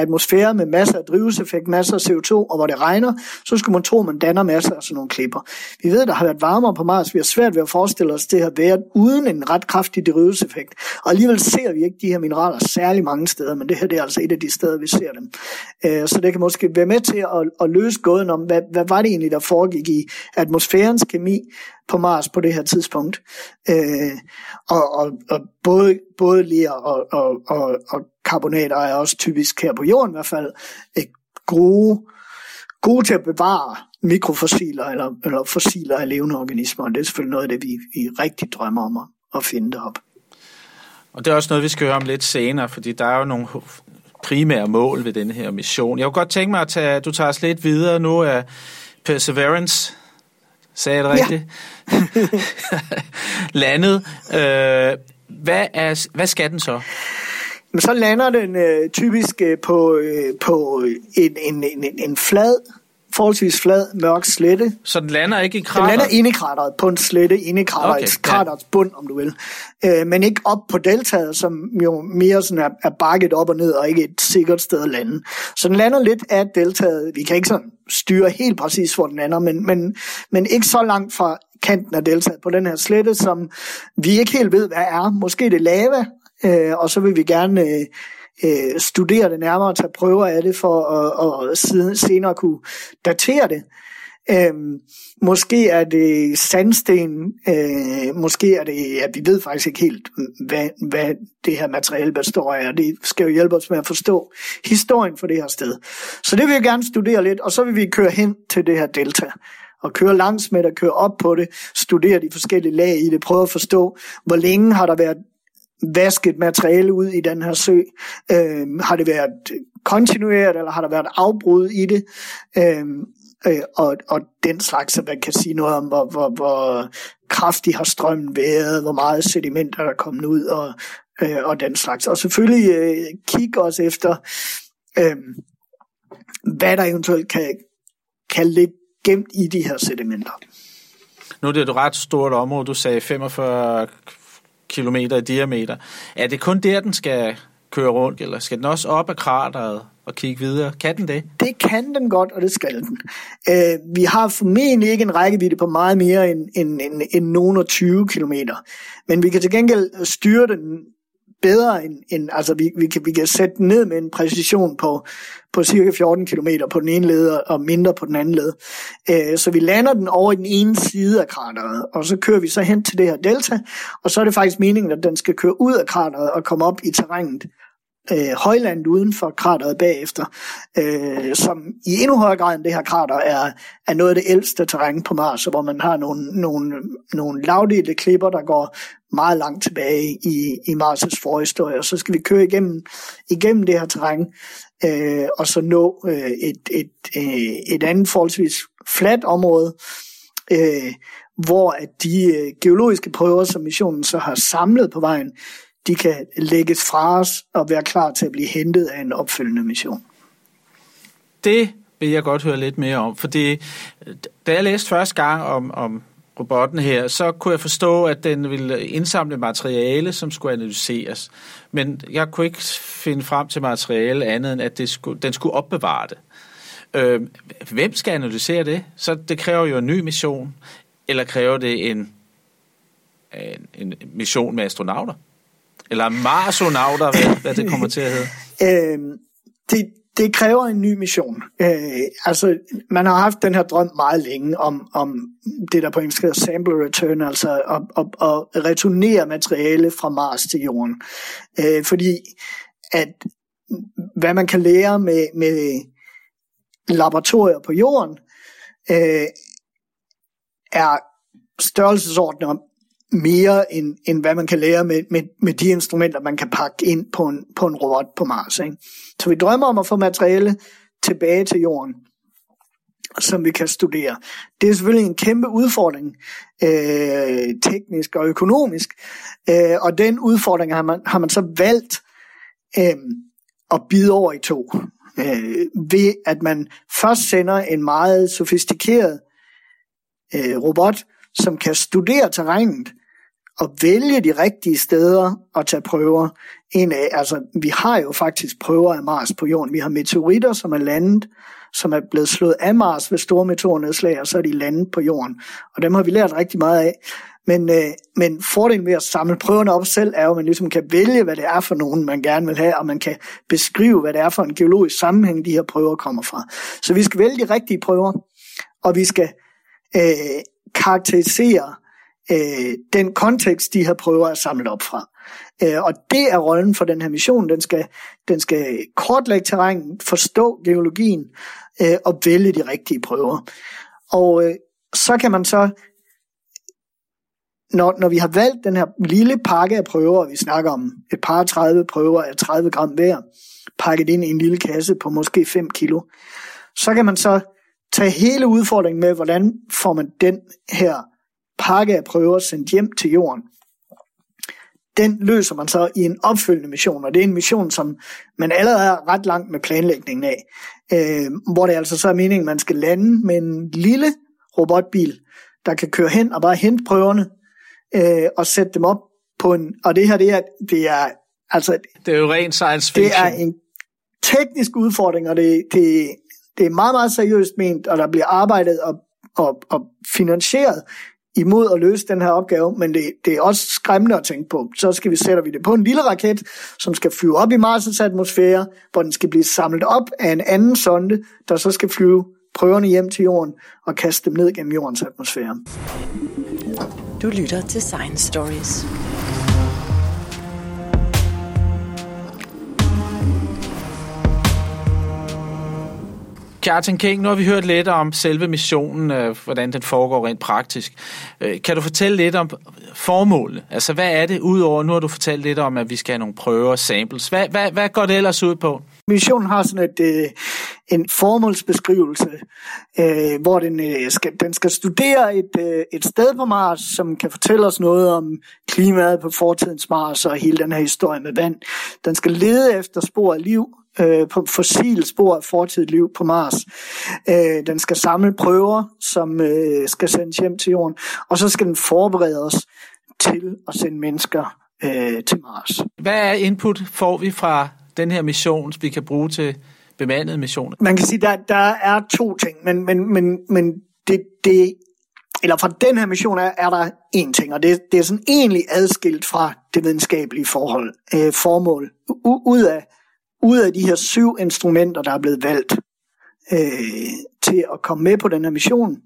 atmosfære med masser af drivhuseffekt, masser af CO2, og hvor det regner, så skulle man tro, at man danner masser af sådan nogle klipper. Vi ved, at der har været varmere på Mars. Vi har svært ved at forestille os det her været uden en ret kraftig drivhuseffekt. Og alligevel ser vi ikke de her mineraler særlig mange steder, men det her det er altså et af de steder, vi ser dem. Øh, så det kan måske være med til at, at løse gåden om, hvad, hvad var det egentlig, der foregik i atmosfærens kemi på Mars på det her tidspunkt. Øh, og, og, og både, både ler og, og, og, og karbonater er også typisk her på jorden i hvert fald øh, gode, gode til at bevare mikrofossiler eller, eller fossiler af levende organismer. Og det er selvfølgelig noget af det, vi, vi rigtig drømmer om at, at finde det op. Og det er også noget, vi skal høre om lidt senere, fordi der er jo nogle primære mål ved denne her mission. Jeg kunne godt tænke mig, at tage, du tager os lidt videre nu af Perseverance, sagde jeg det rigtigt? Ja. Landet. Øh, hvad, er, hvad skal den så? Men så lander den øh, typisk øh, på, øh, på en, en, en, en flad forholdsvis flad, mørk slette. Så den lander ikke i krateret? Den lander inde i krateret, på en slette inde i kraterets, okay, kraterets bund, om du vil. Øh, men ikke op på deltaget, som jo mere sådan er, er bakket op og ned, og ikke et sikkert sted at lande. Så den lander lidt af deltaget. Vi kan ikke sådan styre helt præcis, hvor den lander, men, men, men ikke så langt fra kanten af deltaget på den her slette, som vi ikke helt ved, hvad er. Måske det lava, øh, og så vil vi gerne... Øh, øh, studere det nærmere og tage prøver af det for at, at siden, senere kunne datere det. Øhm, måske er det sandsten, øh, måske er det, ja, vi ved faktisk ikke helt, hvad, hvad det her materiale består af, og det skal jo hjælpe os med at forstå historien for det her sted. Så det vil jeg gerne studere lidt, og så vil vi køre hen til det her delta og køre langs med det, køre op på det, studere de forskellige lag i det, prøve at forstå, hvor længe har der været vasket materiale ud i den her sø? Øh, har det været kontinueret, eller har der været afbrud i det? Øh, øh, og, og den slags, så man kan sige noget om, hvor, hvor, hvor kraftig har strømmen været, hvor meget sediment er der kommet ud, og, øh, og den slags. Og selvfølgelig øh, kigge også efter, øh, hvad der eventuelt kan, kan ligge gemt i de her sedimenter. Nu er det et ret stort område, du sagde 45 kilometer i diameter. Er det kun der, den skal køre rundt, eller skal den også op ad krateret og kigge videre? Kan den det? Det kan den godt, og det skal den. Øh, vi har formentlig ikke en rækkevidde på meget mere end, end, end, end nogen 20 kilometer. Men vi kan til gengæld styre den bedre end, end altså vi, vi, kan, vi kan sætte den ned med en præcision på, på cirka 14 km på den ene led og mindre på den anden led. Øh, så vi lander den over i den ene side af krateret, og så kører vi så hen til det her delta, og så er det faktisk meningen, at den skal køre ud af krateret og komme op i terrænet øh, højland uden for krateret bagefter, øh, som i endnu højere grad end det her krater er, er noget af det ældste terræn på Mars, hvor man har nogle, nogle, nogle lavdelte klipper, der går meget langt tilbage i, i Mars' forhistorie, og så skal vi køre igennem, igennem det her terræn, øh, og så nå øh, et, et, øh, et andet forholdsvis fladt område, øh, hvor at de øh, geologiske prøver, som missionen så har samlet på vejen, de kan lægges fra os og være klar til at blive hentet af en opfølgende mission. Det vil jeg godt høre lidt mere om, fordi øh, da jeg læste første gang om, om robotten her, så kunne jeg forstå, at den ville indsamle materiale, som skulle analyseres. Men jeg kunne ikke finde frem til materiale andet end, at det skulle, den skulle opbevare det. Øh, hvem skal analysere det? Så det kræver jo en ny mission, eller kræver det en, en, en mission med astronauter? Eller marsonauter, hvad, hvad det kommer til at hedde? Øh, det, det kræver en ny mission. Øh, altså, man har haft den her drøm meget længe om, om det, der på engelsk hedder sample return, altså at, at, at returnere materiale fra Mars til Jorden. Øh, fordi at hvad man kan lære med, med laboratorier på Jorden, øh, er størrelsesordner mere end, end hvad man kan lære med, med, med de instrumenter, man kan pakke ind på en, på en robot på Mars. Ikke? Så vi drømmer om at få materiale tilbage til jorden, som vi kan studere. Det er selvfølgelig en kæmpe udfordring, øh, teknisk og økonomisk, øh, og den udfordring har man, har man så valgt øh, at bide over i to, øh, ved at man først sender en meget sofistikeret øh, robot, som kan studere terrænet, at vælge de rigtige steder at tage prøver en af. Altså, vi har jo faktisk prøver af Mars på jorden. Vi har meteoritter, som er landet, som er blevet slået af Mars ved store meteornedslag, og så er de landet på jorden. Og dem har vi lært rigtig meget af. Men, øh, men fordelen ved at samle prøverne op selv er jo, at man ligesom kan vælge, hvad det er for nogen, man gerne vil have, og man kan beskrive, hvad det er for en geologisk sammenhæng, de her prøver kommer fra. Så vi skal vælge de rigtige prøver, og vi skal øh, karakterisere øh, den kontekst, de her prøver at samlet op fra. Øh, og det er rollen for den her mission. Den skal, den skal kortlægge terrænet, forstå geologien øh, og vælge de rigtige prøver. Og øh, så kan man så når, når vi har valgt den her lille pakke af prøver, vi snakker om et par 30 prøver af 30 gram hver, pakket ind i en lille kasse på måske 5 kilo, så kan man så tage hele udfordringen med, hvordan får man den her pakke af prøver sendt hjem til jorden. Den løser man så i en opfølgende mission, og det er en mission, som man allerede er ret langt med planlægningen af, øh, hvor det altså så er meningen, at man skal lande med en lille robotbil, der kan køre hen og bare hente prøverne, øh, og sætte dem op på en, og det her, det er, det er altså... Det er jo rent science fiction. Det er en teknisk udfordring, og det, det, det er meget, meget seriøst ment, og der bliver arbejdet og, og, og finansieret imod at løse den her opgave, men det, det er også skræmmende at tænke på. Så skal vi sætte vi det på en lille raket, som skal flyve op i Mars' atmosfære, hvor den skal blive samlet op af en anden sonde, der så skal flyve prøverne hjem til jorden og kaste dem ned gennem jordens atmosfære. Du lytter til Science Stories. Kjartan King, nu har vi hørt lidt om selve missionen, øh, hvordan den foregår rent praktisk. Øh, kan du fortælle lidt om formålet? Altså, hvad er det udover, nu har du fortalt lidt om, at vi skal have nogle prøver og samples. Hvad, hvad, hvad går det ellers ud på? Missionen har sådan et, øh, en formålsbeskrivelse, øh, hvor den, øh, skal, den skal studere et, øh, et sted på Mars, som kan fortælle os noget om klimaet på fortidens Mars og hele den her historie med vand. Den skal lede efter spor af liv, øh, på fossil spor af fortidigt liv på Mars. Øh, den skal samle prøver, som øh, skal sendes hjem til jorden, og så skal den forberede os til at sende mennesker øh, til Mars. Hvad er input får vi fra den her mission, vi kan bruge til bemandede missioner? Man kan sige, der, der er to ting, men, men, men, men det, det, eller fra den her mission er, er der en ting, og det, det er sådan egentlig adskilt fra det videnskabelige forhold, øh, formål. U, ud, af, ud af de her syv instrumenter, der er blevet valgt øh, til at komme med på den her mission,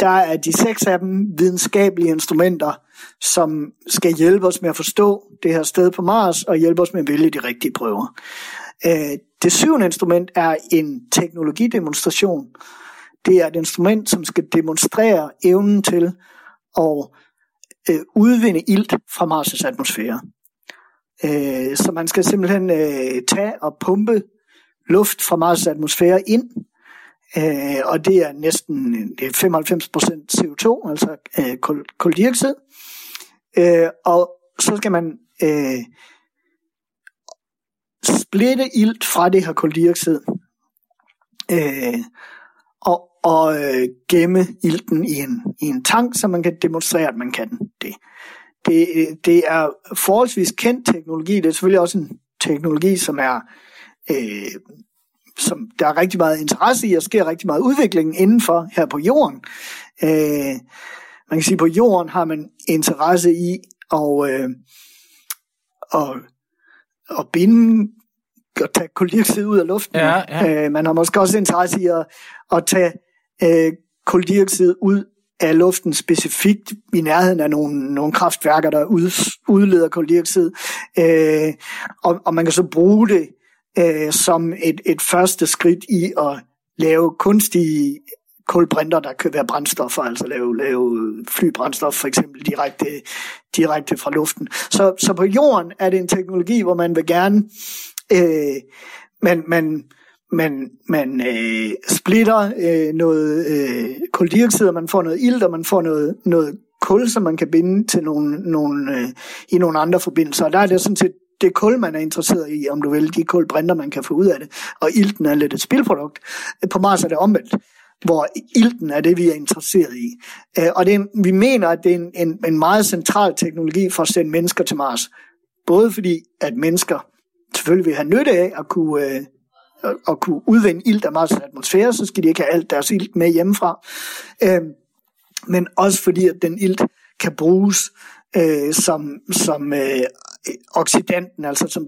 der er de seks af dem videnskabelige instrumenter, som skal hjælpe os med at forstå det her sted på Mars og hjælpe os med at vælge de rigtige prøver. Øh, det syvende instrument er en teknologidemonstration. Det er et instrument, som skal demonstrere evnen til at øh, udvinde ilt fra Mars' atmosfære. Øh, så man skal simpelthen øh, tage og pumpe luft fra Mars' atmosfære ind øh, og det er næsten det er 95% CO2, altså øh, kul, kuldioxid. Øh, og så skal man øh, splitte ilt fra det her kuldioxid øh, og, og øh, gemme ilten i en, i en tank, så man kan demonstrere, at man kan det. Det, det er forholdsvis kendt teknologi. Det er selvfølgelig også en teknologi, som er øh, som der er rigtig meget interesse i, og sker rigtig meget udvikling indenfor her på jorden. Øh, man kan sige, at på jorden har man interesse i at, øh, at, at binde og tage koldioxid ud af luften. Ja, ja. Øh, man har måske også interesse i at, at tage øh, koldioxid ud af luften specifikt i nærheden af nogle, nogle kraftværker, der ud, udleder koldioxid. Øh, og, og man kan så bruge det øh, som et, et første skridt i at lave kunstige kulbrinter, der kan være brændstoffer, altså lave, lave flybrændstof for eksempel direkte, direkte fra luften. Så, så på jorden er det en teknologi, hvor man vil gerne, øh, man, man, man, man øh, splitter øh, noget øh, koldioxid, og man får noget ilt, og man får noget, noget kul, som man kan binde til nogle, nogle, øh, i nogle andre forbindelser. Og der er det sådan set det kul, man er interesseret i, om du vil, de kulbrinter, man kan få ud af det, og ilten er lidt et spilprodukt. På Mars er det omvendt. hvor ilten er det, vi er interesseret i. Øh, og det vi mener, at det er en, en, en meget central teknologi for at sende mennesker til Mars. Både fordi, at mennesker selvfølgelig vil have nytte af at kunne, øh, at kunne udvinde ilt af Mars' atmosfære, så skal de ikke have alt deres ilt med hjemmefra. Øh, men også fordi, at den ilt kan bruges øh, som, som øh, oxidanten, altså som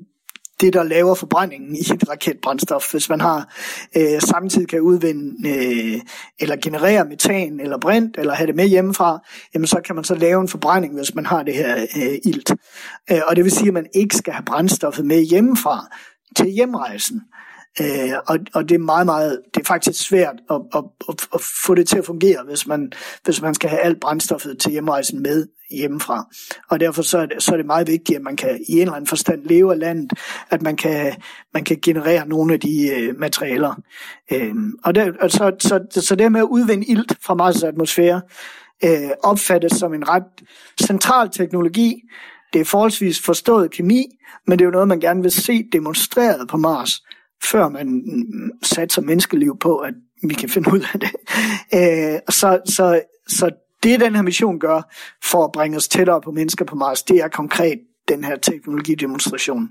det, der laver forbrændingen i et raketbrændstof. Hvis man har øh, samtidig kan udvinde øh, eller generere metan eller brint, eller have det med hjemmefra, jamen så kan man så lave en forbrænding, hvis man har det her øh, ilt. Øh, og det vil sige, at man ikke skal have brændstoffet med hjemmefra til hjemrejsen. Øh, Øh, og, og det er meget, meget, det er faktisk svært at, at, at, at få det til at fungere, hvis man, hvis man skal have alt brændstoffet til hjemrejsen med hjemmefra. Og derfor så er, det, så er det meget vigtigt, at man kan i en eller anden forstand leve af landet, at man kan, man kan generere nogle af de øh, materialer. Øh, og, det, og så, så, så det med at udvinde ilt fra Mars' atmosfære, øh, opfattes som en ret central teknologi. Det er forholdsvis forstået kemi, men det er jo noget, man gerne vil se demonstreret på Mars før man satser menneskeliv på, at vi kan finde ud af det. Øh, så, så, så det, den her mission gør for at bringe os tættere på mennesker på Mars, det er konkret den her teknologidemonstration.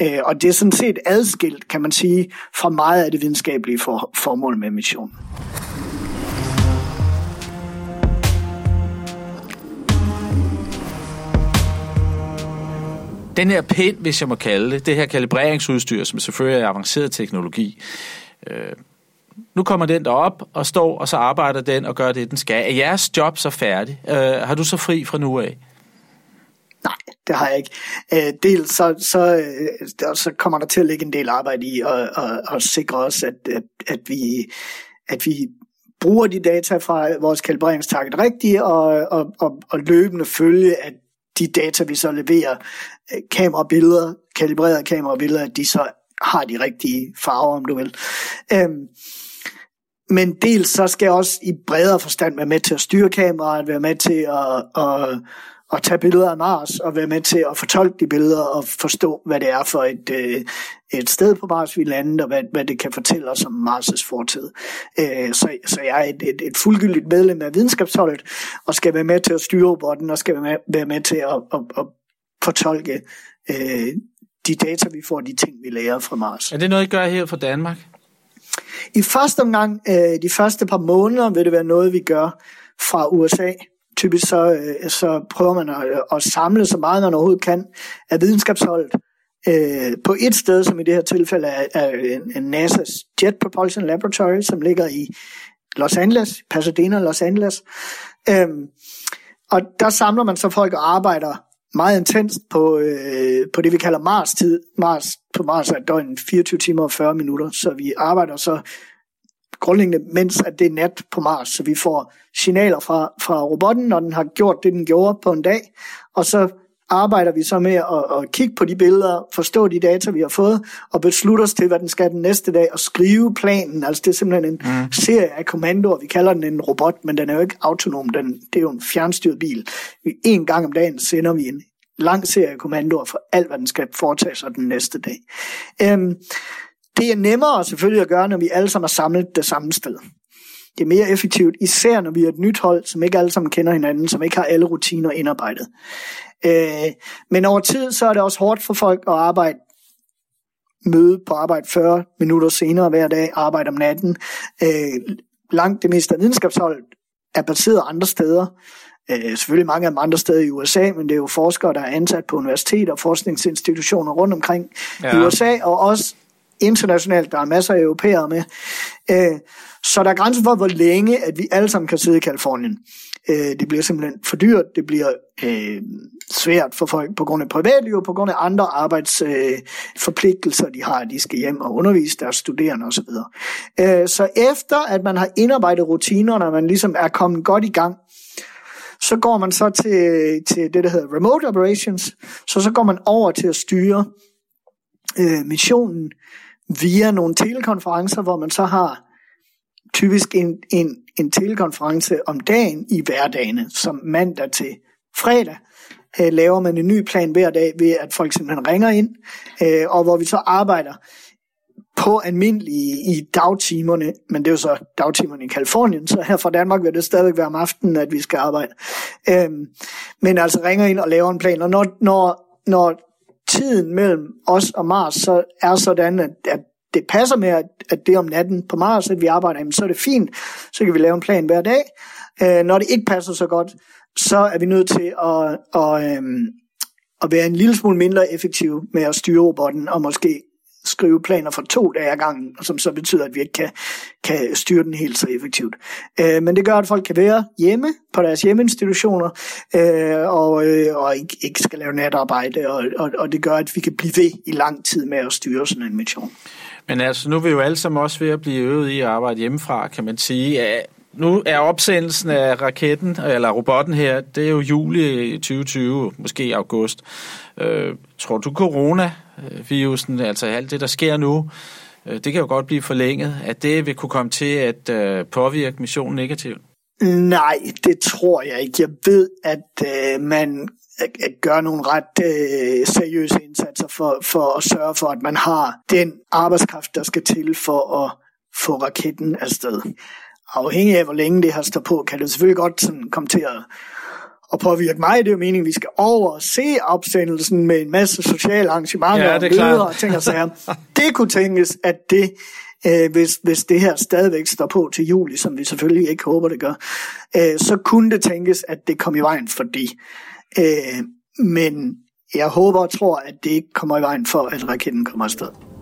Øh, og det er sådan set adskilt, kan man sige, fra meget af det videnskabelige for, formål med missionen. Den her pind, hvis jeg må kalde det, det her kalibreringsudstyr, som selvfølgelig er avanceret teknologi, øh, nu kommer den derop og står, og så arbejder den og gør det, den skal. Er jeres job så færdig? Øh, har du så fri fra nu af? Nej, det har jeg ikke. Øh, dels så, så, øh, så kommer der til at ligge en del arbejde i at, at, og sikre os, at, at, at, vi, at vi bruger de data fra vores kalibreringstakket rigtigt, og, og, og, og løbende følge, at de data, vi så leverer, øh, kamerabilleder, kalibrerede kamerabilleder, at de så har de rigtige farver, om du vil. Øhm, men dels så skal jeg også i bredere forstand være med til at styre kameraet, være med til at, at, at tage billeder af Mars, og være med til at fortolke de billeder og forstå, hvad det er for et, øh, et sted på Mars, vi landet, og hvad, hvad det kan fortælle os om Mars' fortid. Øh, så, så jeg er et, et, et fuldgyldigt medlem af videnskabsholdet, og skal være med til at styre robotten, og skal være med, være med til at, at, at fortolke øh, de data, vi får, de ting, vi lærer fra Mars. Er det noget, I gør her fra Danmark? I første omgang, øh, de første par måneder, vil det være noget, vi gør fra USA. Typisk så, øh, så prøver man at, at samle så meget, man overhovedet kan af videnskabsholdet øh, på et sted, som i det her tilfælde er, er en NASA's Jet Propulsion Laboratory, som ligger i Los Angeles, Pasadena, Los Angeles. Øhm, og der samler man så folk og arbejder meget intenst på, øh, på det, vi kalder Mars-tid. Mars, på Mars er døgn 24 timer og 40 minutter, så vi arbejder så grundlæggende, mens at det er nat på Mars, så vi får signaler fra, fra robotten, når den har gjort det, den gjorde på en dag, og så arbejder vi så med at, at kigge på de billeder, forstå de data, vi har fået, og beslutte os til, hvad den skal den næste dag, og skrive planen. Altså det er simpelthen en mm. serie af kommandoer. Vi kalder den en robot, men den er jo ikke autonom. Den, det er jo en fjernstyret bil. En gang om dagen sender vi en lang serie af kommandoer for alt, hvad den skal foretage sig den næste dag. Øhm, det er nemmere selvfølgelig at gøre, når vi alle sammen er samlet det samme sted. Det er mere effektivt, især når vi er et nyt hold, som ikke alle sammen kender hinanden, som ikke har alle rutiner indarbejdet. Øh, men over tid, så er det også hårdt for folk at arbejde møde på arbejde 40 minutter senere hver dag, arbejde om natten. Øh, langt det meste af videnskabsholdet er baseret andre steder. Øh, selvfølgelig mange af dem andre steder i USA, men det er jo forskere, der er ansat på universiteter og forskningsinstitutioner rundt omkring ja. i USA, og også internationalt. Der er masser af europæere med. Øh, så der er grænser for, hvor længe at vi alle sammen kan sidde i Kalifornien. Øh, det bliver simpelthen for dyrt, det bliver øh, svært for folk på grund af privatliv, på grund af andre arbejdsforpligtelser, øh, de har, de skal hjem og undervise deres studerende osv. Øh, så efter at man har indarbejdet rutinerne, og man ligesom er kommet godt i gang, så går man så til, til det, der hedder remote operations, så så går man over til at styre øh, missionen via nogle telekonferencer, hvor man så har typisk en, en, en telekonference om dagen i hverdagene, som mandag til fredag, øh, laver man en ny plan hver dag ved, at folk simpelthen ringer ind, øh, og hvor vi så arbejder på almindelige i dagtimerne, men det er jo så dagtimerne i Kalifornien, så her fra Danmark vil det stadigvæk være om aftenen, at vi skal arbejde. Øhm, men altså ringer ind og laver en plan, og når, når, når tiden mellem os og Mars så er sådan, at, at det passer med, at, at det er om natten på Mars, at vi arbejder, jamen, så er det fint, så kan vi lave en plan hver dag. Øh, når det ikke passer så godt, så er vi nødt til at, at, øhm, at være en lille smule mindre effektive med at styre robotten, og måske skrive planer for to dage ad gangen, som så betyder, at vi ikke kan, kan styre den helt så effektivt. Øh, men det gør, at folk kan være hjemme på deres hjemmeinstitutioner, øh, og, øh, og ikke, ikke skal lave natarbejde, og, og, og det gør, at vi kan blive ved i lang tid med at styre sådan en mission. Men altså, nu er vi jo alle sammen også ved at blive øvet i at arbejde hjemmefra, kan man sige. Nu er opsendelsen af raketten, eller robotten her, det er jo juli 2020, måske august. Øh, tror du corona Øh, virusen, altså alt det, der sker nu, øh, det kan jo godt blive forlænget, at det vil kunne komme til at øh, påvirke missionen negativt? Nej, det tror jeg ikke. Jeg ved, at øh, man gør nogle ret øh, seriøse indsatser for, for at sørge for, at man har den arbejdskraft, der skal til for at få raketten afsted. Afhængig af, hvor længe det har stået på, kan det selvfølgelig godt sådan komme til at, at påvirke mig. Det er jo meningen, at vi skal over og se opsendelsen med en masse sociale arrangementer ja, og og ting og sager. Det kunne tænkes, at det øh, hvis, hvis det her stadigvæk står på til juli, som vi selvfølgelig ikke håber, det gør, øh, så kunne det tænkes, at det kom i vejen for det. Øh, men jeg håber og tror, at det ikke kommer i vejen for, at raketten kommer afsted.